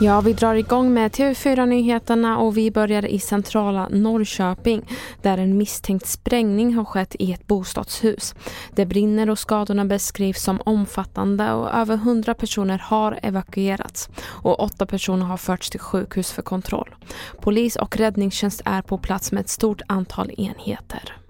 Ja, vi drar igång med TV4-nyheterna och vi börjar i centrala Norrköping där en misstänkt sprängning har skett i ett bostadshus. Det brinner och skadorna beskrivs som omfattande och över 100 personer har evakuerats och åtta personer har förts till sjukhus för kontroll. Polis och räddningstjänst är på plats med ett stort antal enheter.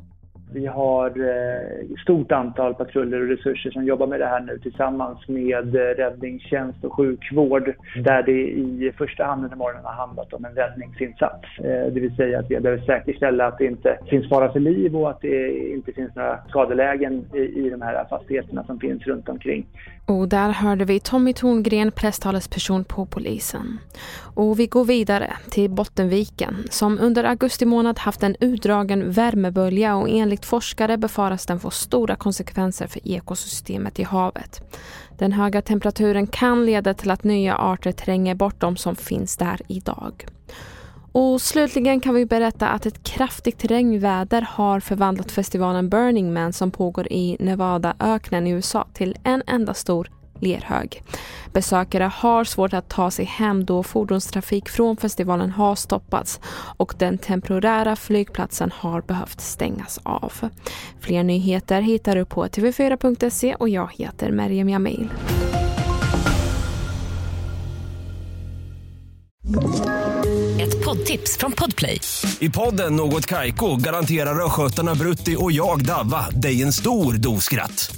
Vi har ett eh, stort antal patruller och resurser som jobbar med det här nu tillsammans med eh, räddningstjänst och sjukvård där det i första hand under morgonen har handlat om en räddningsinsats. Eh, det vill säga att vi behöver säkerställa att det inte finns fara för liv och att det inte finns några skadelägen i de här fastigheterna som finns runt omkring. Och där hörde vi Tommy Torngren, presstalesperson på polisen. Och vi går vidare till Bottenviken som under augusti månad haft en utdragen värmebölja och enligt forskare befaras den få stora konsekvenser för ekosystemet i havet. Den höga temperaturen kan leda till att nya arter tränger bort de som finns där idag. Och slutligen kan vi berätta att ett kraftigt regnväder har förvandlat festivalen Burning Man som pågår i Nevadaöknen i USA till en enda stor lerhög. Besökare har svårt att ta sig hem då fordonstrafik från festivalen har stoppats och den temporära flygplatsen har behövt stängas av. Fler nyheter hittar du på tv4.se och jag heter Merjem Jamil. Ett poddtips från Podplay. I podden Något Kaiko garanterar östgötarna Brutti och jag, Davva, dig en stor dos skratt.